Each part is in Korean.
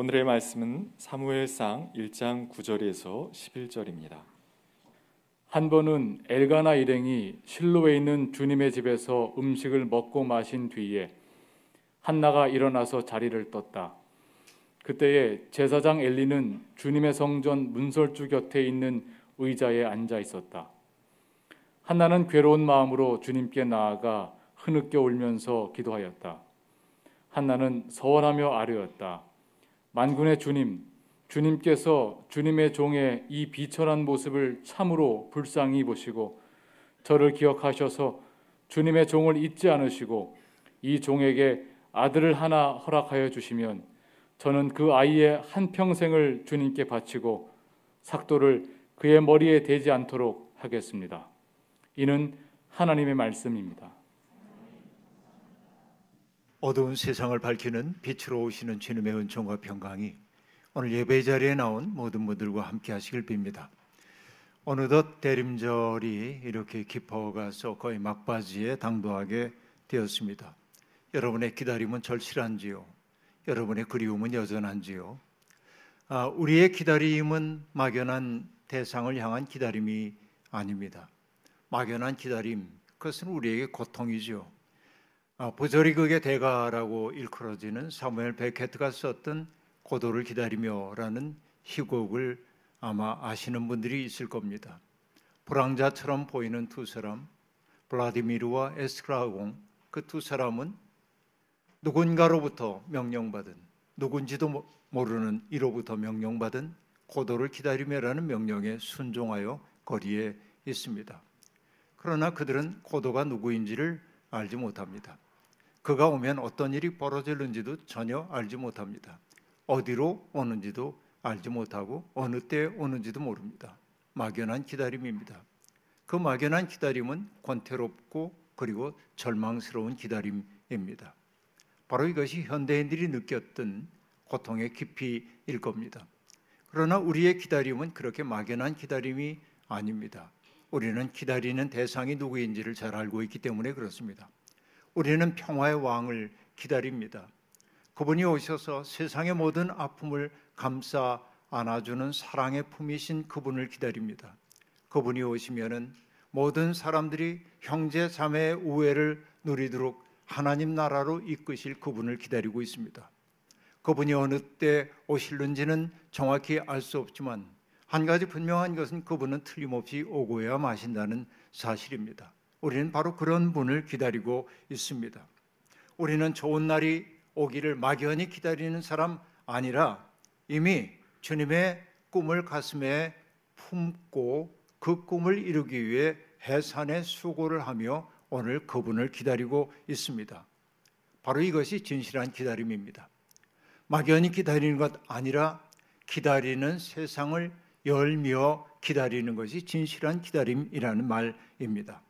오늘의 말씀은 사무엘상 1장 9절에서 11절입니다. 한 번은 엘가나 일행이 실로에 있는 주님의 집에서 음식을 먹고 마신 뒤에 한나가 일어나서 자리를 떴다. 그때에 제사장 엘리는 주님의 성전 문설주 곁에 있는 의자에 앉아 있었다. 한나는 괴로운 마음으로 주님께 나아가 흐느껴 울면서 기도하였다. 한나는 서원하며 아뢰었다. 만군의 주님, 주님께서 주님의 종의 이 비천한 모습을 참으로 불쌍히 보시고 저를 기억하셔서 주님의 종을 잊지 않으시고 이 종에게 아들을 하나 허락하여 주시면 저는 그 아이의 한 평생을 주님께 바치고 삭도를 그의 머리에 대지 않도록 하겠습니다. 이는 하나님의 말씀입니다. 어두운 세상을 밝히는 빛으로 오시는 주님의 은총과 평강이 오늘 예배 자리에 나온 모든 분들과 함께 하시길 빕니다. 어느덧 대림절이 이렇게 깊어가서 거의 막바지에 당도하게 되었습니다. 여러분의 기다림은 절실한지요? 여러분의 그리움은 여전한지요? 아, 우리의 기다림은 막연한 대상을 향한 기다림이 아닙니다. 막연한 기다림, 그것은 우리에게 고통이죠. 아, 보절이 극의 대가라고 일컬어지는 사무엘 베케트가 썼던 고도를 기다리며라는 희곡을 아마 아시는 분들이 있을 겁니다. 불황자처럼 보이는 두 사람, 블라디미르와 에스크라공 그 두 사람은 누군가로부터 명령받은 누군지도 모르는 이로부터 명령받은 고도를 기다리며라는 명령에 순종하여 거리에 있습니다. 그러나 그들은 고도가 누구인지를 알지 못합니다. 그가 오면 어떤 일이 벌어질는지도 전혀 알지 못합니다. 어디로 오는지도 알지 못하고 어느 때 오는지도 모릅니다. 막연한 기다림입니다. 그 막연한 기다림은 권태롭고 그리고 절망스러운 기다림입니다. 바로 이것이 현대인들이 느꼈던 고통의 깊이일 겁니다. 그러나 우리의 기다림은 그렇게 막연한 기다림이 아닙니다. 우리는 기다리는 대상이 누구인지를 잘 알고 있기 때문에 그렇습니다. 우리는 평화의 왕을 기다립니다. 그분이 오셔서 세상의 모든 아픔을 감싸 안아주는 사랑의 품이신 그분을 기다립니다. 그분이 오시면은 모든 사람들이 형제 자매의 우애를 누리도록 하나님 나라로 이끄실 그분을 기다리고 있습니다. 그분이 어느 때 오실는지는 정확히 알 수 없지만 한 가지 분명한 것은 그분은 틀림없이 오고야 마신다는 사실입니다. 우리는 바로 그런 분을 기다리고 있습니다. 우리는 좋은 날이 오기를 막연히 기다리는 사람 아니라 이미 주님의 꿈을 가슴에 품고 그 꿈을 이루기 위해 해산의 수고를 하며 오늘 그분을 기다리고 있습니다. 바로 이것이 진실한 기다림입니다. 막연히 기다리는 것 아니라 기다리는 세상을 열며 기다리는 것이 진실한 기다림이라는 말입니다.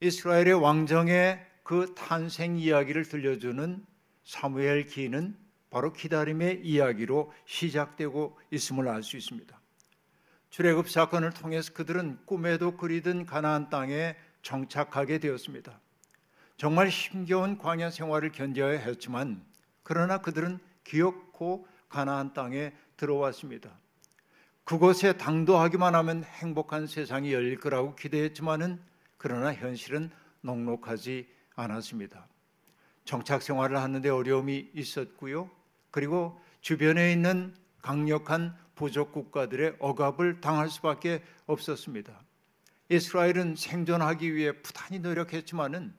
이스라엘의 왕정의 그 탄생 이야기를 들려주는 사무엘 기는 바로 기다림의 이야기로 시작되고 있음을 알 수 있습니다. 출애굽 사건을 통해서 그들은 꿈에도 그리던 가나안 땅에 정착하게 되었습니다. 정말 힘겨운 광야 생활을 견뎌야 했지만 그러나 그들은 기어코 가나안 땅에 들어왔습니다. 그곳에 당도하기만 하면 행복한 세상이 열릴 거라고 기대했지만은 그러나 현실은 녹록하지 않았습니다. 정착 생활을 하는데 어려움이 있었고요. 그리고 주변에 있는 강력한 부족 국가들의 억압을 당할 수밖에 없었습니다. 이스라엘은 생존하기 위해 부단히 노력했지만은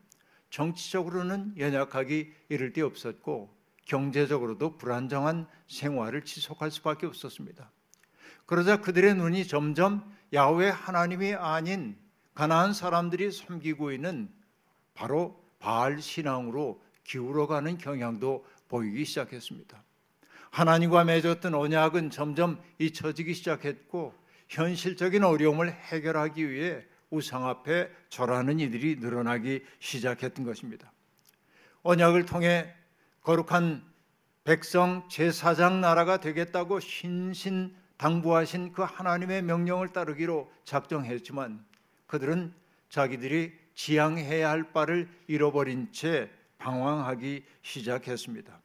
정치적으로는 연약하기 이를 데 없었고 경제적으로도 불안정한 생활을 지속할 수밖에 없었습니다. 그러자 그들의 눈이 점점 야훼 하나님이 아닌 가나안 사람들이 섬기고 있는 바로 바알 신앙으로 기울어가는 경향도 보이기 시작했습니다. 하나님과 맺었던 언약은 점점 잊혀지기 시작했고 현실적인 어려움을 해결하기 위해 우상 앞에 절하는 이들이 늘어나기 시작했던 것입니다. 언약을 통해 거룩한 백성 제사장 나라가 되겠다고 신신 당부하신 그 하나님의 명령을 따르기로 작정했지만 그들은 자기들이 지향해야 할 바를 잃어버린 채 방황하기 시작했습니다.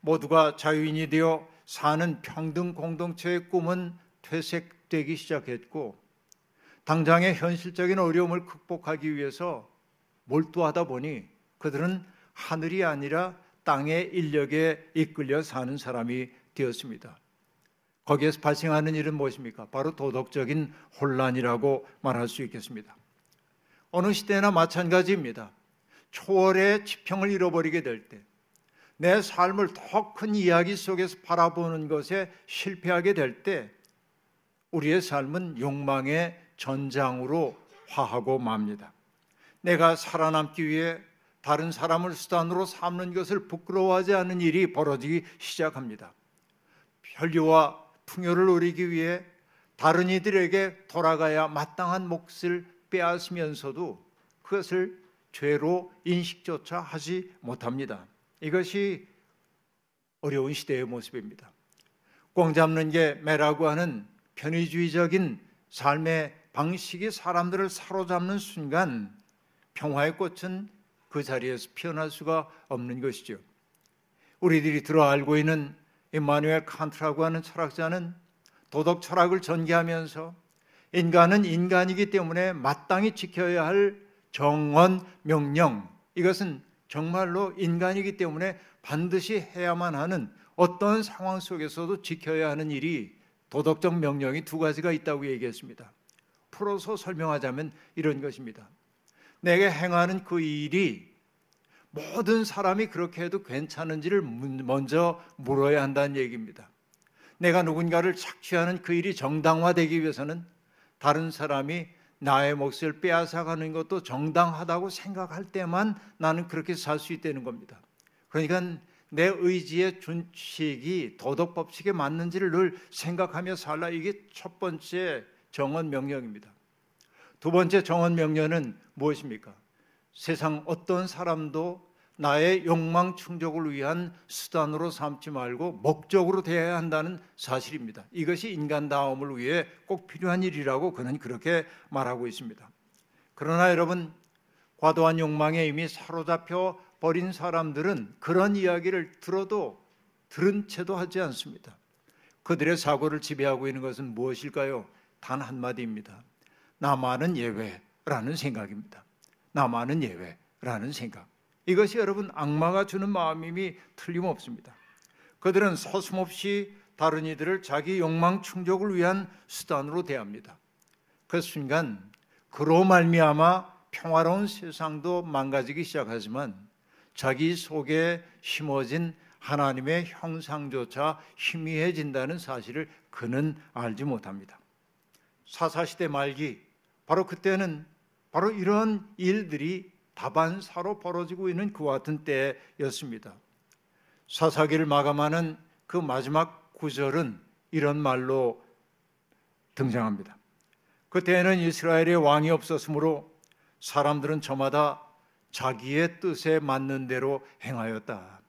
모두가 자유인이 되어 사는 평등 공동체의 꿈은 퇴색되기 시작했고 당장의 현실적인 어려움을 극복하기 위해서 몰두하다 보니 그들은 하늘이 아니라 땅의 인력에 이끌려 사는 사람이 되었습니다. 거기에서 발생하는 일은 무엇입니까? 바로 도덕적인 혼란이라고 말할 수 있겠습니다. 어느 시대나 마찬가지입니다. 초월의 지평을 잃어버리게 될 때, 내 삶을 더 큰 이야기 속에서 바라보는 것에 실패하게 될 때, 우리의 삶은 욕망의 전장으로 화하고 맙니다. 내가 살아남기 위해 다른 사람을 수단으로 삼는 것을 부끄러워하지 않는 일이 벌어지기 시작합니다. 편리와 풍요를 누리기 위해 다른 이들에게 돌아가야 마땅한 몫을 빼앗으면서도 그것을 죄로 인식조차 하지 못합니다. 이것이 어려운 시대의 모습입니다. 꽝 잡는 게 매라고 하는 편의주의적인 삶의 방식이 사람들을 사로잡는 순간 평화의 꽃은 그 자리에서 피어날 수가 없는 것이죠. 우리들이 들어 알고 있는 임마누엘 칸트라고 하는 철학자는 도덕 철학을 전개하면서 인간은 인간이기 때문에 마땅히 지켜야 할 정원 명령 이것은 정말로 인간이기 때문에 반드시 해야만 하는 어떤 상황 속에서도 지켜야 하는 일이 도덕적 명령이 두 가지가 있다고 얘기했습니다. 풀어서 설명하자면 이런 것입니다. 내게 행하는 그 일이 모든 사람이 그렇게 해도 괜찮은지를 먼저 물어야 한다는 얘기입니다. 내가 누군가를 착취하는 그 일이 정당화되기 위해서는 다른 사람이 나의 몫을 빼앗아가는 것도 정당하다고 생각할 때만 나는 그렇게 살 수 있다는 겁니다. 그러니까 내 의지의 준칙이 도덕 법칙에 맞는지를 늘 생각하며 살라 이게 첫 번째 정언 명령입니다. 두 번째 정언 명령은 무엇입니까? 세상 어떤 사람도 나의 욕망 충족을 위한 수단으로 삼지 말고 목적으로 대해야 한다는 사실입니다. 이것이 인간다움을 위해 꼭 필요한 일이라고 그는 그렇게 말하고 있습니다. 그러나 여러분 과도한 욕망에 이미 사로잡혀 버린 사람들은 그런 이야기를 들어도 들은 채도 하지 않습니다. 그들의 사고를 지배하고 있는 것은 무엇일까요? 단 한마디입니다. 나만은 예외라는 생각입니다. 나만은 예외라는 생각. 이것이 여러분 악마가 주는 마음임이 틀림없습니다. 그들은 서슴없이 다른 이들을 자기 욕망 충족을 위한 수단으로 대합니다. 그 순간 그로 말미암아 평화로운 세상도 망가지기 시작하지만 자기 속에 심어진 하나님의 형상조차 희미해진다는 사실을 그는 알지 못합니다. 사사시대 말기 바로 그때는 바로 이런 일들이 다반사로 벌어지고 있는 그와 같은 때였습니다. 사사기를 마감하는 그 마지막 구절은 이런 말로 등장합니다. 그때에는 이스라엘의 왕이 없었으므로 사람들은 저마다 자기의 뜻에 맞는 대로 행하였다.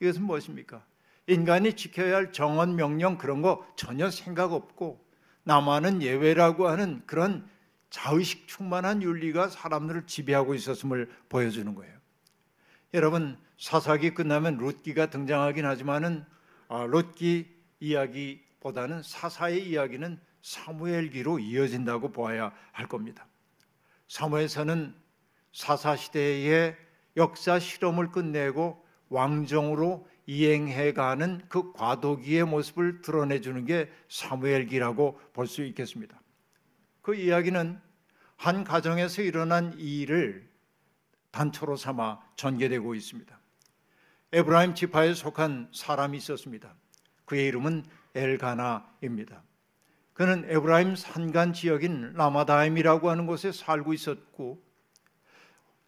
이것은 무엇입니까? 인간이 지켜야 할 정언 명령 그런 거 전혀 생각 없고 나만은 예외라고 하는 그런 자의식 충만한 윤리가 사람들을 지배하고 있었음을 보여주는 거예요. 여러분 사사기 끝나면 롯기가 등장하긴 하지만은 아, 롯기 이야기보다는 사사의 이야기는 사무엘기로 이어진다고 보아야 할 겁니다. 사무엘서는 사사 시대의 역사 실험을 끝내고 왕정으로 이행해가는 그 과도기의 모습을 드러내주는 게 사무엘기라고 볼 수 있겠습니다. 그 이야기는 한 가정에서 일어난 일을 단초로 삼아 전개되고 있습니다. 에브라임 지파에 속한 사람이 있었습니다. 그의 이름은 엘가나입니다. 그는 에브라임 산간 지역인 라마다임이라고 하는 곳에 살고 있었고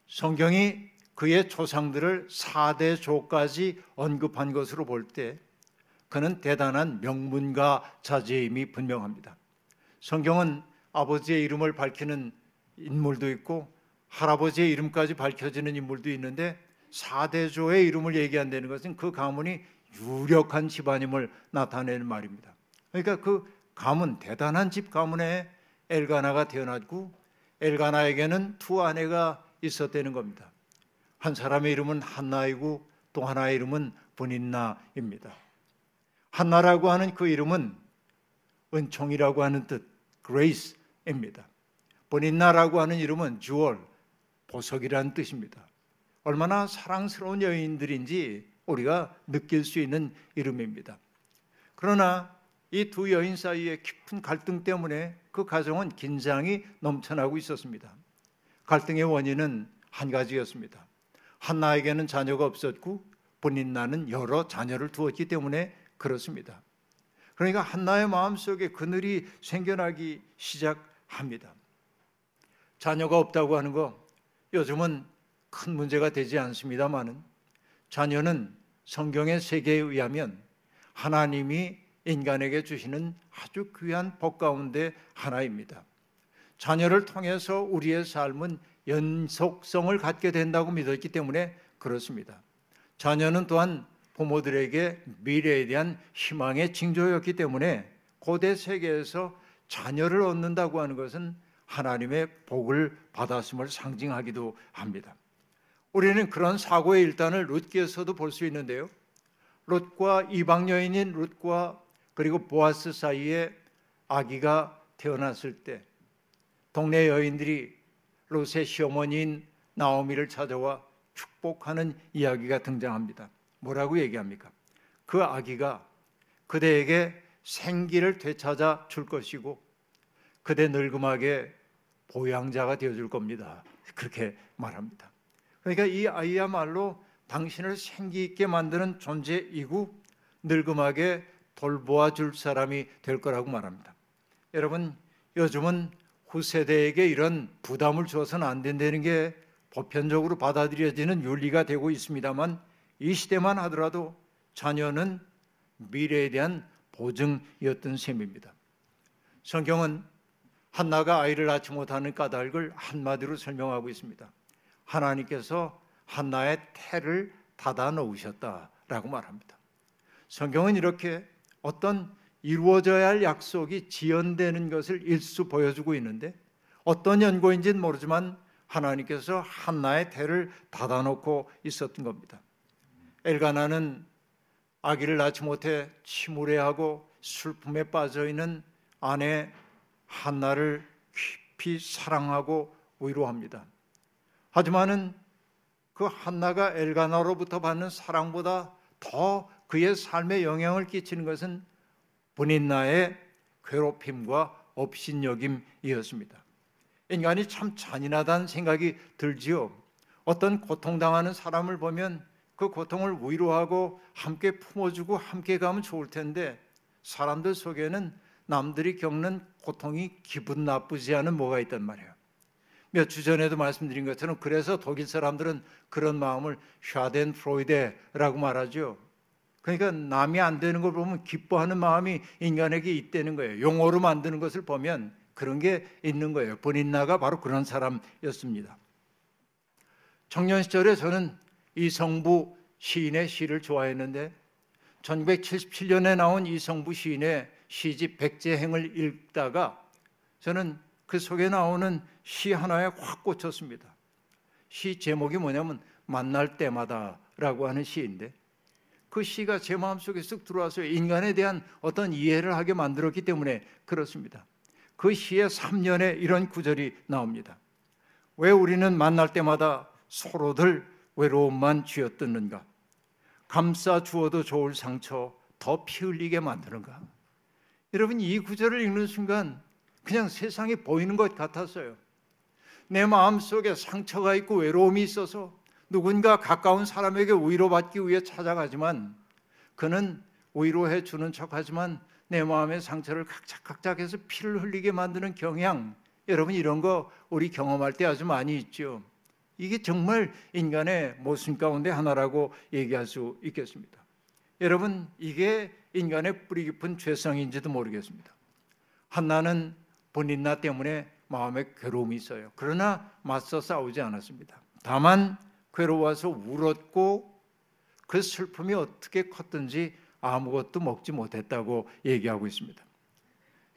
성경이 그의 조상들을 4대 조까지 언급한 것으로 볼 때 그는 대단한 명문가 자제임이 분명합니다. 성경은 아버지의 이름을 밝히는 인물도 있고 할아버지의 이름까지 밝혀지는 인물도 있는데 사대조의 이름을 얘기한다는 것은 그 가문이 유력한 집안임을 나타내는 말입니다. 그러니까 그 가문 대단한 집 가문에 엘가나가 태어났고 엘가나에게는 두 아내가 있었다는 겁니다. 한 사람의 이름은 한나이고 또 하나의 이름은 분인나입니다. 한나라고 하는 그 이름은 은총이라고 하는 뜻 grace 입니다. 보닌나라고 하는 이름은 주얼 보석이라는 뜻입니다. 얼마나 사랑스러운 여인들인지 우리가 느낄 수 있는 이름입니다. 그러나 이 두 여인 사이의 깊은 갈등 때문에 그 가정은 긴장이 넘쳐나고 있었습니다. 갈등의 원인은 한 가지였습니다. 한나에게는 자녀가 없었고 본인나는 여러 자녀를 두었기 때문에 그렇습니다. 그러니까 한나의 마음속에 그늘이 생겨나기 시작 합니다. 자녀가 없다고 하는 거 요즘은 큰 문제가 되지 않습니다만은 자녀는 성경의 세계에 의하면 하나님이 인간에게 주시는 아주 귀한 복 가운데 하나입니다. 자녀를 통해서 우리의 삶은 연속성을 갖게 된다고 믿었기 때문에 그렇습니다. 자녀는 또한 부모들에게 미래에 대한 희망의 징조였기 때문에 고대 세계에서 자녀를 얻는다고 하는 것은 하나님의 복을 받았음을 상징하기도 합니다. 우리는 그런 사고의 일단을 룻기에서도 볼 수 있는데요. 룻과 이방 여인인 룻과 그리고 보아스 사이에 아기가 태어났을 때 동네 여인들이 롯의 시어머니인 나오미를 찾아와 축복하는 이야기가 등장합니다. 뭐라고 얘기합니까? 그 아기가 그대에게 생기를 되찾아 줄 것이고 그대 늙음하게 보양자가 되어 줄 겁니다. 그렇게 말합니다. 그러니까 이 아이야말로 당신을 생기 있게 만드는 존재이고 늙음하게 돌보아 줄 사람이 될 거라고 말합니다. 여러분, 요즘은 후세대에게 이런 부담을 줘서는 안 된다는 게 보편적으로 받아들여지는 윤리가 되고 있습니다만 이 시대만 하더라도 자녀는 미래에 대한 보증이었던 셈입니다. 성경은 한나가 아이를 낳지 못하는 까닭을 한마디로 설명하고 있습니다. 하나님께서 한나의 태를 닫아 놓으셨다라고 말합니다. 성경은 이렇게 어떤 이루어져야 할 약속이 지연되는 것을 일수 보여주고 있는데 어떤 연고인지는 모르지만 하나님께서 한나의 태를 닫아놓고 있었던 겁니다. 엘가나는 아기를 낳지 못해 침울해하고 슬픔에 빠져 있는 아내 한나를 깊이 사랑하고 위로합니다. 하지만은 그 한나가 엘가나로부터 받는 사랑보다 더 그의 삶에 영향을 끼치는 것은 본인나의 괴롭힘과 업신여김이었습니다. 인간이 참 잔인하다는 생각이 들지요. 어떤 고통당하는 사람을 보면 그 고통을 위로하고 함께 품어주고 함께 가면 좋을 텐데 사람들 속에는 남들이 겪는 고통이 기분 나쁘지 않은 뭐가 있단 말이에요. 몇 주 전에도 말씀드린 것처럼 그래서 독일 사람들은 그런 마음을 샤덴 프로이데라고 말하죠. 그러니까 남이 안 되는 걸 보면 기뻐하는 마음이 인간에게 있다는 거예요. 용어로 만드는 것을 보면 그런 게 있는 거예요. 본인 나가 바로 그런 사람이었습니다. 청년 시절에 저는 이성부 시인의 시를 좋아했는데 1977년에 나온 이성부 시인의 시집 백제행을 읽다가 저는 그 속에 나오는 시 하나에 확 꽂혔습니다. 시 제목이 뭐냐면 만날 때마다라고 하는 시인데 그 시가 제 마음속에 쓱 들어와서 인간에 대한 어떤 이해를 하게 만들었기 때문에 그렇습니다. 그 시의 3년에 이런 구절이 나옵니다. 왜 우리는 만날 때마다 서로들 외로움만 쥐어뜯는가? 감싸 주어도 좋을 상처 더 피 흘리게 만드는가? 여러분 이 구절을 읽는 순간 그냥 세상이 보이는 것 같았어요. 내 마음 속에 상처가 있고 외로움이 있어서 누군가 가까운 사람에게 위로받기 위해 찾아가지만 그는 위로해 주는 척하지만 내 마음의 상처를 각작각작해서 피를 흘리게 만드는 경향 여러분 이런 거 우리 경험할 때 아주 많이 있죠. 이게 정말 인간의 모순 가운데 하나라고 얘기할 수 있겠습니다. 여러분 이게 인간의 뿌리 깊은 죄성인지도 모르겠습니다. 한나는 본인 나 때문에 마음에 괴로움이 있어요. 그러나 맞서 싸우지 않았습니다. 다만 괴로워서 울었고 그 슬픔이 어떻게 컸든지 아무것도 먹지 못했다고 얘기하고 있습니다.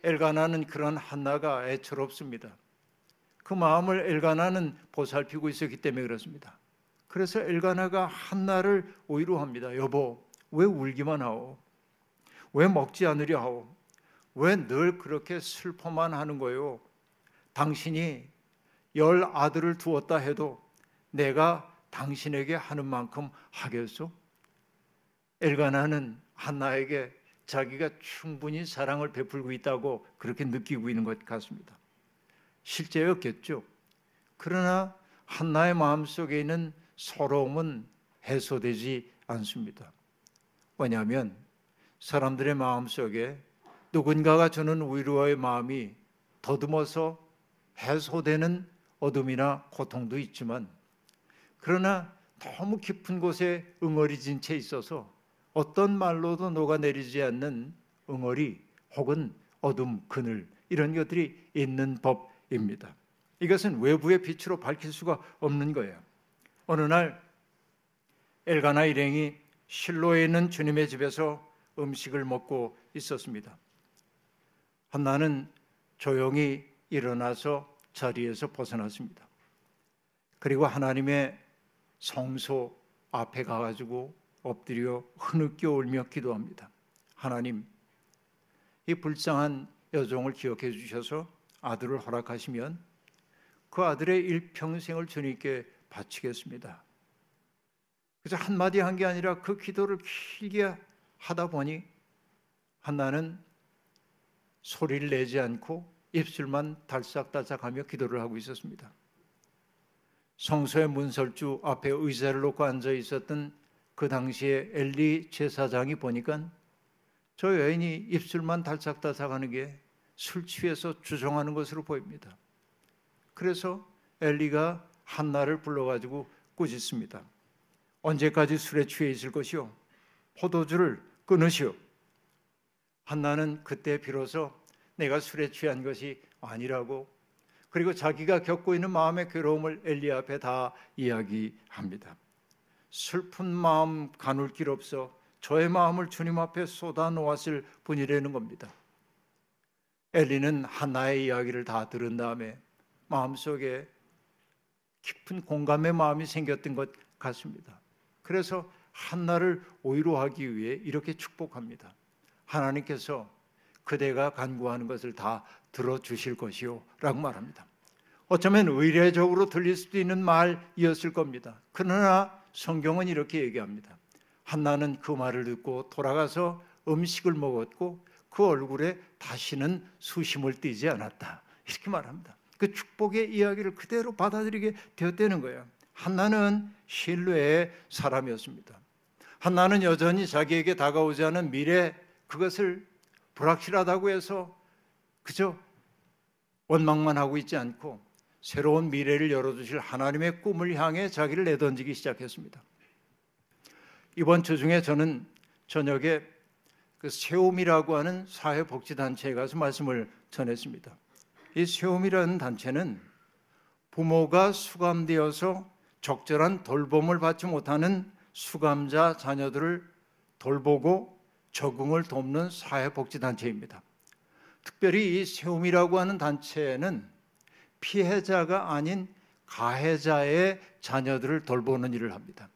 엘가나는 그런 한나가 애처롭습니다. 그 마음을 엘가나는 보살피고 있었기 때문에 그렇습니다. 그래서 엘가나가 한나를 위로합니다. 여보, 왜 울기만 하오? 왜 먹지 않으려 하오? 왜 늘 그렇게 슬퍼만 하는 거요? 당신이 열 아들을 두었다 해도 내가 당신에게 하는 만큼 하겠소? 엘가나는 한나에게 자기가 충분히 사랑을 베풀고 있다고 그렇게 느끼고 있는 것 같습니다. 실제였겠죠. 그러나 한나의 마음속에 있는 서러움은 해소되지 않습니다. 왜냐하면 사람들의 마음속에 누군가가 주는 위로의 마음이 더듬어서 해소되는 어둠이나 고통도 있지만 그러나 너무 깊은 곳에 응어리진 채 있어서 어떤 말로도 녹아내리지 않는 응어리 혹은 어둠 그늘 이런 것들이 있는 법 입니다. 이것은 외부의 빛으로 밝힐 수가 없는 거예요. 어느 날 엘가나 일행이 실로에 있는 주님의 집에서 음식을 먹고 있었습니다. 한나는 조용히 일어나서 자리에서 벗어났습니다. 그리고 하나님의 성소 앞에 가가지고 엎드려 흐느껴 울며 기도합니다. 하나님, 이 불쌍한 여종을 기억해 주셔서 아들을 허락하시면 그 아들의 일평생을 주님께 바치겠습니다. 그래서 한마디 한 게 아니라 그 기도를 길게 하다 보니 한나는 소리를 내지 않고 입술만 달싹달싹하며 기도를 하고 있었습니다. 성소의 문설주 앞에 의자를 놓고 앉아 있었던 그 당시에 엘리 제사장이 보니까 저 여인이 입술만 달싹달싹하는 게 술 취해서 주정하는 것으로 보입니다. 그래서 엘리가 한나를 불러가지고 꾸짖습니다. 언제까지 술에 취해 있을 것이요? 포도주를 끊으시오. 한나는 그때 비로소 내가 술에 취한 것이 아니라고 그리고 자기가 겪고 있는 마음의 괴로움을 엘리 앞에 다 이야기합니다. 슬픈 마음 가눌 길 없어 저의 마음을 주님 앞에 쏟아 놓았을 분이라는 겁니다. 엘리는 한나의 이야기를 다 들은 다음에 마음속에 깊은 공감의 마음이 생겼던 것 같습니다. 그래서 한나를 오히로하기 위해 이렇게 축복합니다. 하나님께서 그대가 간구하는 것을 다 들어주실 것이요. 라고 말합니다. 어쩌면 의례적으로 들릴 수도 있는 말이었을 겁니다. 그러나 성경은 이렇게 얘기합니다. 한나는 그 말을 듣고 돌아가서 음식을 먹었고 그 얼굴에 다시는 수심을 띠지 않았다. 이렇게 말합니다. 그 축복의 이야기를 그대로 받아들이게 되었다는 거예요. 한나는 신뢰의 사람이었습니다. 한나는 여전히 자기에게 다가오지 않은 미래 그것을 불확실하다고 해서 그저 원망만 하고 있지 않고 새로운 미래를 열어주실 하나님의 꿈을 향해 자기를 내던지기 시작했습니다. 이번 주 중에 저는 저녁에 그 세움이라고 하는 사회복지단체에 가서 말씀을 전했습니다. 이 세움이라는 단체는 부모가 수감되어서 적절한 돌봄을 받지 못하는 수감자 자녀들을 돌보고 적응을 돕는 사회복지단체입니다. 특별히 이 세움이라고 하는 단체는 피해자가 아닌 가해자의 자녀들을 돌보는 일을 합니다.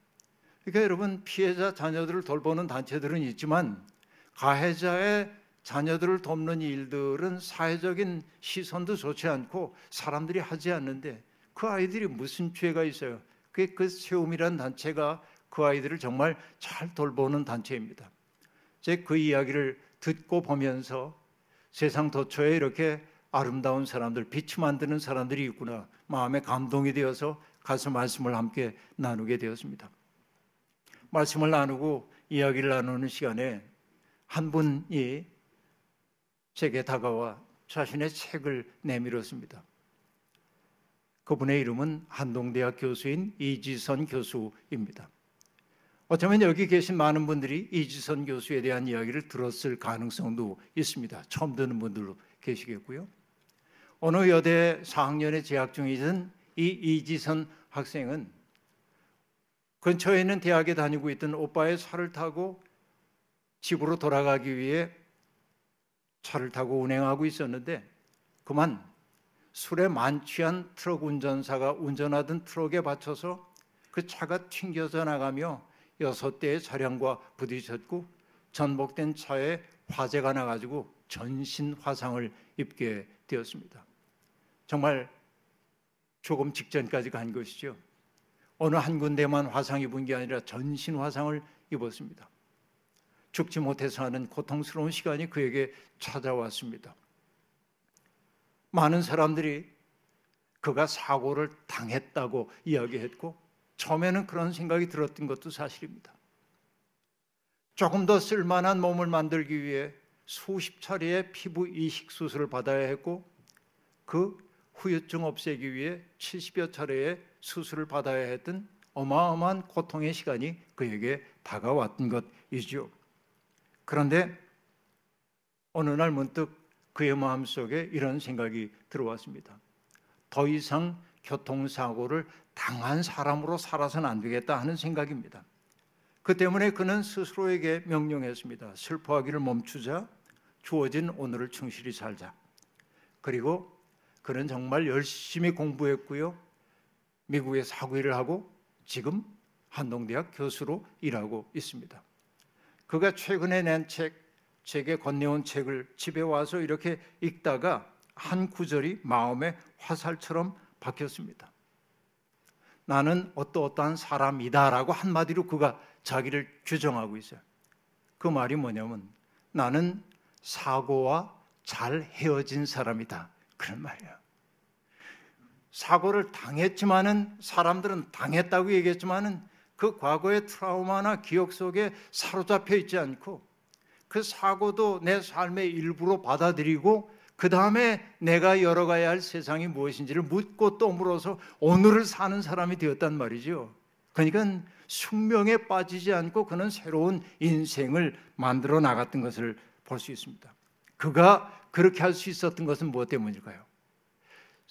그러니까 여러분 피해자 자녀들을 돌보는 단체들은 있지만 가해자의 자녀들을 돕는 일들은 사회적인 시선도 좋지 않고 사람들이 하지 않는데 그 아이들이 무슨 죄가 있어요? 그게 그 세움이라는 단체가 그 아이들을 정말 잘 돌보는 단체입니다. 제 그 이야기를 듣고 보면서 세상 도처에 이렇게 아름다운 사람들, 빛이 만드는 사람들이 있구나. 마음에 감동이 되어서 가서 말씀을 함께 나누게 되었습니다. 말씀을 나누고 이야기를 나누는 시간에 한 분이 제게 다가와 자신의 책을 내밀었습니다. 그분의 이름은 한동대학 교수인 이지선 교수입니다. 어쩌면 여기 계신 많은 분들이 이지선 교수에 대한 이야기를 들었을 가능성도 있습니다. 처음 듣는 분들도 계시겠고요. 어느 여대 4학년에 재학 중이던 이 이지선 학생은 근처에 있는 대학에 다니고 있던 오빠의 차를 타고 집으로 돌아가기 위해 차를 타고 운행하고 있었는데 그만 술에 만취한 트럭 운전사가 운전하던 트럭에 받쳐서 그 차가 튕겨져 나가며 여섯 대의 차량과 부딪혔고 전복된 차에 화재가 나가지고 전신 화상을 입게 되었습니다. 정말 조금 직전까지 간 것이죠. 어느 한 군데만 화상 입은 게 아니라 전신 화상을 입었습니다. 죽지 못해서 하는 고통스러운 시간이 그에게 찾아왔습니다. 많은 사람들이 그가 사고를 당했다고 이야기했고 처음에는 그런 생각이 들었던 것도 사실입니다. 조금 더 쓸만한 몸을 만들기 위해 수십 차례의 피부 이식 수술을 받아야 했고 그 후유증 없애기 위해 70여 차례의 수술을 받아야 했던 어마어마한 고통의 시간이 그에게 다가왔던 것이죠. 그런데 어느 날 문득 그의 마음 속에 이런 생각이 들어왔습니다. 더 이상 교통사고를 당한 사람으로 살아서는 안 되겠다 하는 생각입니다. 그 때문에 그는 스스로에게 명령했습니다. 슬퍼하기를 멈추자, 주어진 오늘을 충실히 살자. 그리고 그는 정말 열심히 공부했고요. 미국에 사고 일을 하고 지금 한동대학 교수로 일하고 있습니다. 그가 최근에 낸 책, 제게 건네온 책을 집에 와서 이렇게 읽다가 한 구절이 마음의 화살처럼 박혔습니다. 나는 어떠어떠한 사람이다라고 한마디로 그가 자기를 규정하고 있어요. 그 말이 뭐냐면 나는 사고와 잘 헤어진 사람이다. 그런 말이에요. 사고를 당했지만은 사람들은 당했다고 얘기했지만은 그 과거의 트라우마나 기억 속에 사로잡혀 있지 않고 그 사고도 내 삶의 일부로 받아들이고 그 다음에 내가 열어가야 할 세상이 무엇인지를 묻고 또 물어서 오늘을 사는 사람이 되었단 말이죠. 그러니까 숙명에 빠지지 않고 그는 새로운 인생을 만들어 나갔던 것을 볼 수 있습니다. 그가 그렇게 할 수 있었던 것은 무엇 때문일까요?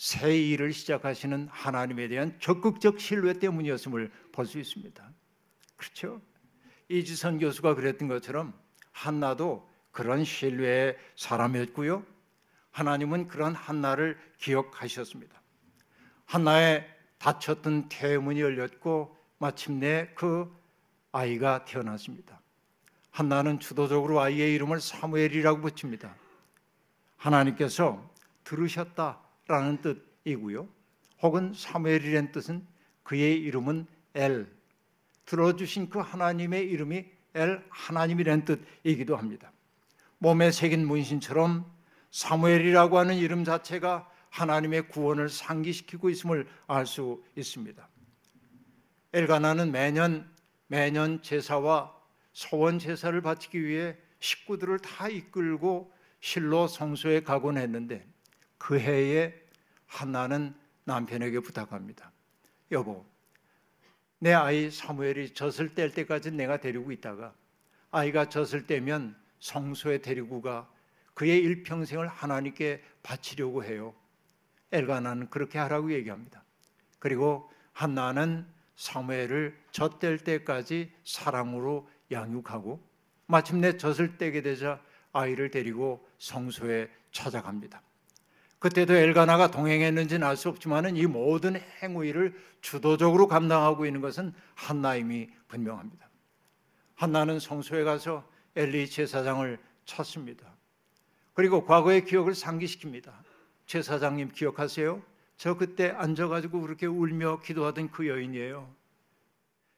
새 일을 시작하시는 하나님에 대한 적극적 신뢰 때문이었음을 볼 수 있습니다. 그렇죠? 이지선 교수가 그랬던 것처럼 한나도 그런 신뢰의 사람이었고요. 하나님은 그런 한나를 기억하셨습니다. 한나의 닫혔던 태문이 열렸고 마침내 그 아이가 태어났습니다. 한나는 주도적으로 아이의 이름을 사무엘이라고 붙입니다. 하나님께서 들으셨다 라는 뜻이고요. 혹은 사무엘이라는 뜻은 그의 이름은 엘 들어주신 그 하나님의 이름이 엘 하나님이라는 뜻이기도 합니다. 몸에 새긴 문신처럼 사무엘이라고 하는 이름 자체가 하나님의 구원을 상기시키고 있음을 알 수 있습니다. 엘가나는 매년 매년 제사와 소원 제사를 바치기 위해 식구들을 다 이끌고 실로 성소에 가곤 했는데 그 해에 한나는 남편에게 부탁합니다. 여보, 내 아이 사무엘이 젖을 뗄 때까지 내가 데리고 있다가 아이가 젖을 떼면 성소에 데리고 가 그의 일평생을 하나님께 바치려고 해요. 엘가나는 그렇게 하라고 얘기합니다. 그리고 한나는 사무엘을 젖될 때까지 사랑으로 양육하고 마침내 젖을 떼게 되자 아이를 데리고 성소에 찾아갑니다. 그때도 엘가나가 동행했는지는 알 수 없지만 이 모든 행위를 주도적으로 감당하고 있는 것은 한나임이 분명합니다. 한나는 성소에 가서 엘리 제사장을 찾습니다. 그리고 과거의 기억을 상기시킵니다. 제사장님 기억하세요? 저 그때 앉아가지고 그렇게 울며 기도하던 그 여인이에요.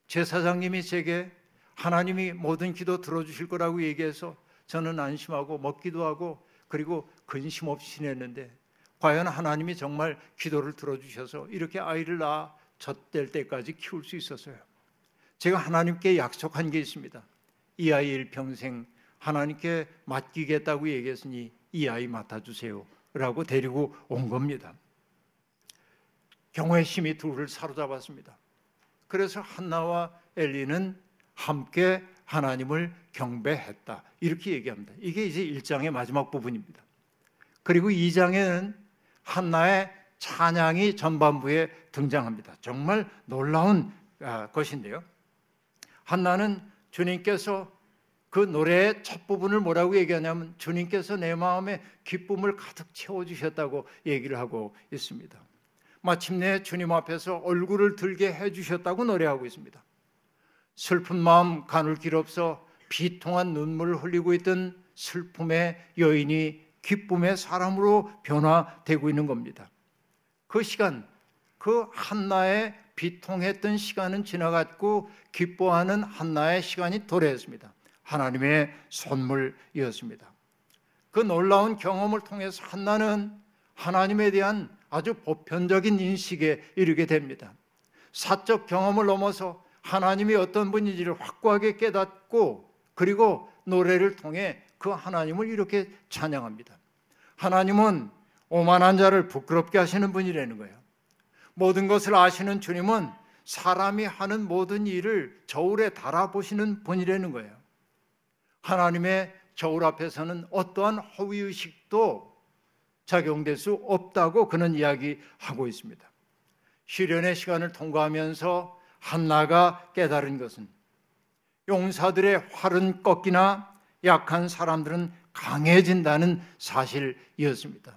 제사장님이 제게 하나님이 모든 기도 들어주실 거라고 얘기해서 저는 안심하고 먹기도 하고 그리고 근심 없이 지냈는데 과연 하나님이 정말 기도를 들어주셔서 이렇게 아이를 낳아 젖될 때까지 키울 수 있었어요. 제가 하나님께 약속한 게 있습니다. 이 아이 일평생 하나님께 맡기겠다고 얘기했으니 이 아이 맡아주세요. 라고 데리고 온 겁니다. 경외심이 둘을 사로잡았습니다. 그래서 한나와 엘리는 함께 하나님을 경배했다. 이렇게 얘기합니다. 이게 이제 1장의 마지막 부분입니다. 그리고 2장에는 한나의 찬양이 전반부에 등장합니다. 정말 놀라운 아, 것인데요. 한나는 주님께서 그 노래의 첫 부분을 뭐라고 얘기하냐면 주님께서 내 마음에 기쁨을 가득 채워 주셨다고 얘기를 하고 있습니다. 마침내 주님 앞에서 얼굴을 들게 해 주셨다고 노래하고 있습니다. 슬픈 마음 가눌 길 없어 비통한 눈물을 흘리고 있던 슬픔의 여인이 기쁨의 사람으로 변화되고 있는 겁니다. 그 시간, 그 한나의 비통했던 시간은 지나갔고 기뻐하는 한나의 시간이 도래했습니다. 하나님의 선물이었습니다. 그 놀라운 경험을 통해서 한나는 하나님에 대한 아주 보편적인 인식에 이르게 됩니다. 사적 경험을 넘어서 하나님이 어떤 분인지를 확고하게 깨닫고 그리고 노래를 통해 그 하나님을 이렇게 찬양합니다. 하나님은 오만한 자를 부끄럽게 하시는 분이라는 거예요. 모든 것을 아시는 주님은 사람이 하는 모든 일을 저울에 달아보시는 분이라는 거예요. 하나님의 저울 앞에서는 어떠한 허위의식도 작용될 수 없다고 그는 이야기하고 있습니다. 시련의 시간을 통과하면서 한나가 깨달은 것은 용사들의 활은 꺾이나 약한 사람들은 강해진다는 사실이었습니다.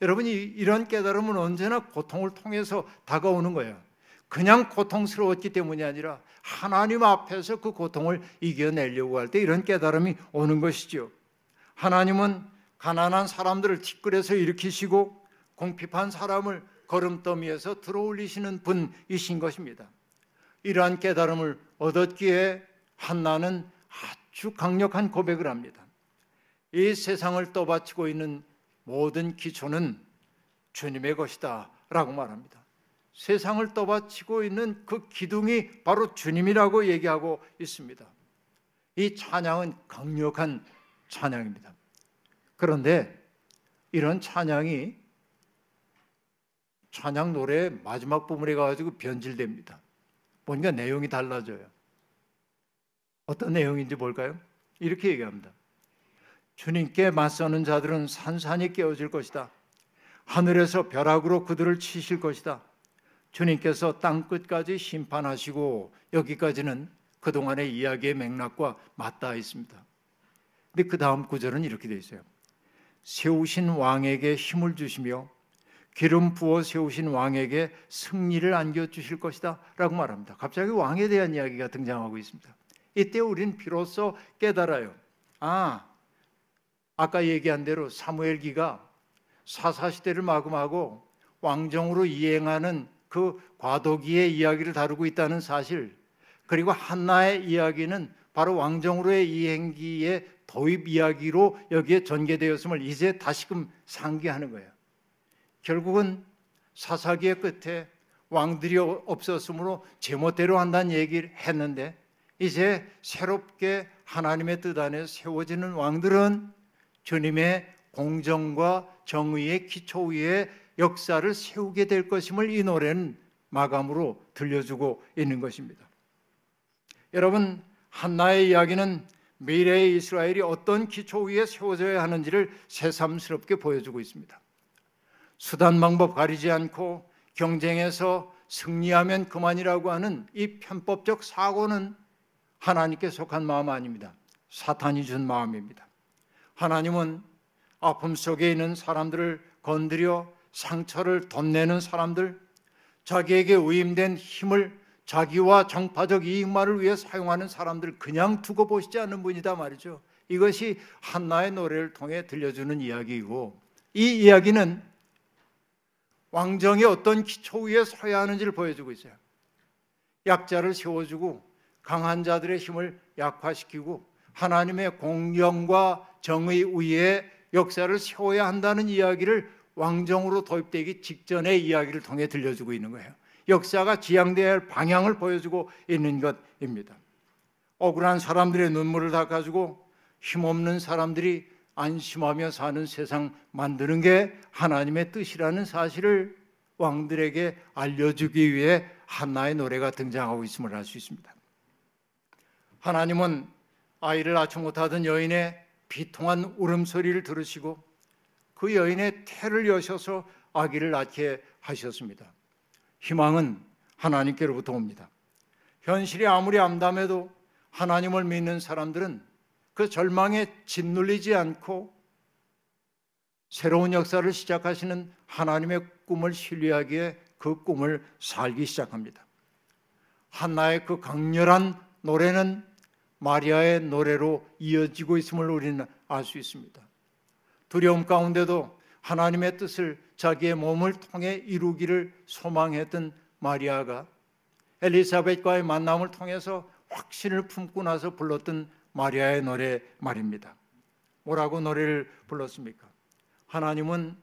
여러분이 이런 깨달음은 언제나 고통을 통해서 다가오는 거예요. 그냥 고통스러웠기 때문이 아니라 하나님 앞에서 그 고통을 이겨내려고 할 때 이런 깨달음이 오는 것이죠. 하나님은 가난한 사람들을 티끌에서 일으키시고 공핍한 사람을 걸음더미에서 들어올리시는 분이신 것입니다. 이러한 깨달음을 얻었기에 한나는 아주 강력한 고백을 합니다. 이 세상을 떠받치고 있는 모든 기초는 주님의 것이다 라고 말합니다. 세상을 떠받치고 있는 그 기둥이 바로 주님이라고 얘기하고 있습니다. 이 찬양은 강력한 찬양입니다. 그런데 이런 찬양이 찬양 노래 마지막 부분에 가지고 변질됩니다. 뭔가 내용이 달라져요. 어떤 내용인지 볼까요? 이렇게 얘기합니다. 주님께 맞서는 자들은 산산이 깨어질 것이다. 하늘에서 벼락으로 그들을 치실 것이다. 주님께서 땅 끝까지 심판하시고 여기까지는 그동안의 이야기의 맥락과 맞닿아 있습니다. 근데 그 다음 구절은 이렇게 되어 있어요. 세우신 왕에게 힘을 주시며 기름 부어 세우신 왕에게 승리를 안겨 주실 것이다 라고 말합니다. 갑자기 왕에 대한 이야기가 등장하고 있습니다. 이때 우리는 비로소 깨달아요. 아, 아까 얘기한 대로 사무엘기가 사사 시대를 마감하고 왕정으로 이행하는 그 과도기의 이야기를 다루고 있다는 사실, 그리고 한나의 이야기는 바로 왕정으로의 이행기의 도입 이야기로 여기에 전개되었음을 이제 다시금 상기하는 거예요. 결국은 사사기의 끝에 왕들이 없었으므로 제멋대로 한다는 얘기를 했는데 이제 새롭게 하나님의 뜻 안에 세워지는 왕들은 주님의 공정과 정의의 기초 위에 역사를 세우게 될 것임을 이 노래는 마감으로 들려주고 있는 것입니다. 여러분, 한나의 이야기는 미래의 이스라엘이 어떤 기초 위에 세워져야 하는지를 새삼스럽게 보여주고 있습니다. 수단 방법 가리지 않고 경쟁에서 승리하면 그만이라고 하는 이 편법적 사고는 하나님께 속한 마음 아닙니다. 사탄이 준 마음입니다. 하나님은 아픔 속에 있는 사람들을 건드려 상처를 덧내는 사람들, 자기에게 위임된 힘을 자기와 정파적 이익만을 위해 사용하는 사람들 그냥 두고 보시지 않는 분이다 말이죠. 이것이 한나의 노래를 통해 들려주는 이야기이고 이 이야기는 왕정이 어떤 기초 위에 서야 하는지를 보여주고 있어요. 약자를 세워주고 강한 자들의 힘을 약화시키고 하나님의 공경과 정의 위에 역사를 세워야 한다는 이야기를 왕정으로 도입되기 직전의 이야기를 통해 들려주고 있는 거예요. 역사가 지향되어야 할 방향을 보여주고 있는 것입니다. 억울한 사람들의 눈물을 닦아주고 힘없는 사람들이 안심하며 사는 세상 만드는 게 하나님의 뜻이라는 사실을 왕들에게 알려주기 위해 한나의 노래가 등장하고 있음을 알 수 있습니다. 하나님은 아이를 낳지 못하던 여인의 비통한 울음소리를 들으시고 그 여인의 태를 여셔서 아기를 낳게 하셨습니다. 희망은 하나님께로부터 옵니다. 현실이 아무리 암담해도 하나님을 믿는 사람들은 그 절망에 짓눌리지 않고 새로운 역사를 시작하시는 하나님의 꿈을 신뢰하기에 그 꿈을 살기 시작합니다. 한나의 그 강렬한 노래는 마리아의 노래로 이어지고 있음을 우리는 알 수 있습니다. 두려움 가운데도 하나님의 뜻을 자기의 몸을 통해 이루기를 소망했던 마리아가 엘리사벳과의 만남을 통해서 확신을 품고 나서 불렀던 마리아의 노래 말입니다. 뭐라고 노래를 불렀습니까? 하나님은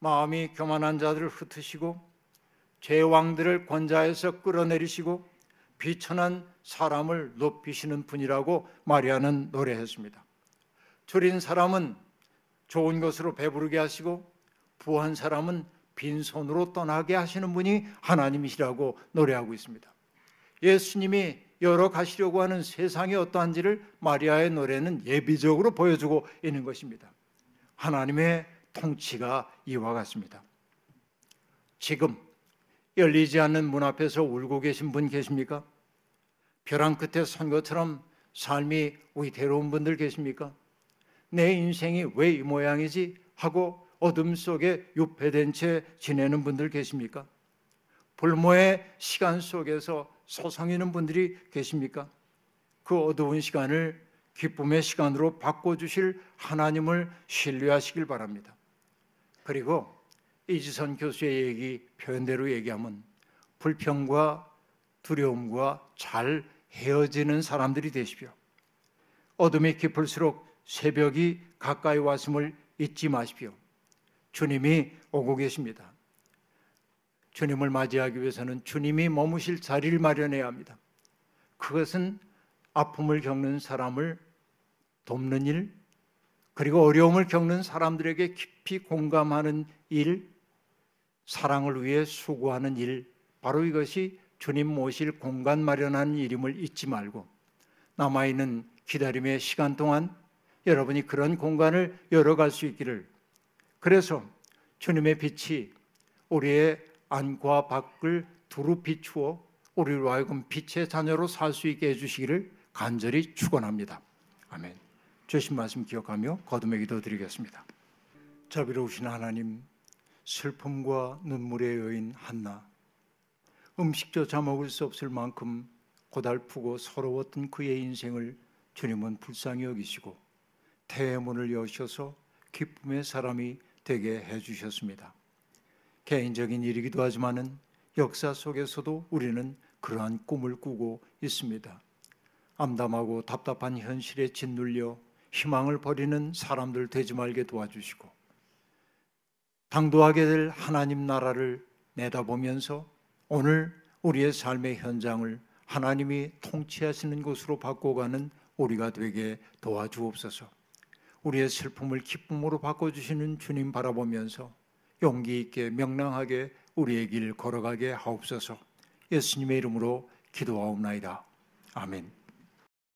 마음이 교만한 자들을 흩으시고 제왕들을 권자에서 끌어내리시고 비천한 사람을 높이시는 분이라고 마리아는 노래했습니다. 줄인 사람은 좋은 것으로 배부르게 하시고 부한 사람은 빈손으로 떠나게 하시는 분이 하나님이시라고 노래하고 있습니다. 예수님이 열어가시려고 하는 세상이 어떠한지를 마리아의 노래는 예비적으로 보여주고 있는 것입니다. 하나님의 통치가 이와 같습니다. 지금 열리지 않는 문 앞에서 울고 계신 분 계십니까? 벼랑 끝에 선 것처럼 삶이 위태로운 분들 계십니까? 내 인생이 왜 이 모양이지? 하고 어둠 속에 유폐된 채 지내는 분들 계십니까? 불모의 시간 속에서 소성이는 분들이 계십니까? 그 어두운 시간을 기쁨의 시간으로 바꿔주실 하나님을 신뢰하시길 바랍니다. 그리고 이지선 교수의 얘기 표현대로 얘기하면 불평과 두려움과 잘 헤어지는 사람들이 되십시오. 어둠이 깊을수록 새벽이 가까이 왔음을 잊지 마십시오. 주님이 오고 계십니다. 주님을 맞이하기 위해서는 주님이 머무실 자리를 마련해야 합니다. 그것은 아픔을 겪는 사람을 돕는 일, 그리고 어려움을 겪는 사람들에게 깊이 공감하는 일, 사랑을 위해 수고하는 일, 바로 이것이 주님 모실 공간 마련하는 일임을 잊지 말고 남아있는 기다림의 시간 동안 여러분이 그런 공간을 열어갈 수 있기를 그래서 주님의 빛이 우리의 안과 밖을 두루 비추어 우리로 하여금 빛의 자녀로 살 수 있게 해주시기를 간절히 축원합니다. 아멘. 주신 말씀 기억하며 거듭의 기도 드리겠습니다. 자비로우신 하나님, 슬픔과 눈물의 여인 한나, 음식조차 먹을 수 없을 만큼 고달프고 서러웠던 그의 인생을 주님은 불쌍히 여기시고 태의 문을 여셔서 기쁨의 사람이 되게 해주셨습니다. 개인적인 일이기도 하지만은 역사 속에서도 우리는 그러한 꿈을 꾸고 있습니다. 암담하고 답답한 현실에 짓눌려 희망을 버리는 사람들 되지 말게 도와주시고 당도하게 될 하나님 나라를 내다보면서 오늘 우리의 삶의 현장을 하나님이 통치하시는 곳으로 바꿔가는 우리가 되게 도와주옵소서. 우리의 슬픔을 기쁨으로 바꿔주시는 주님 바라보면서 용기 있게 명랑하게 우리의 길 걸어가게 하옵소서. 예수님의 이름으로 기도하옵나이다. 아멘.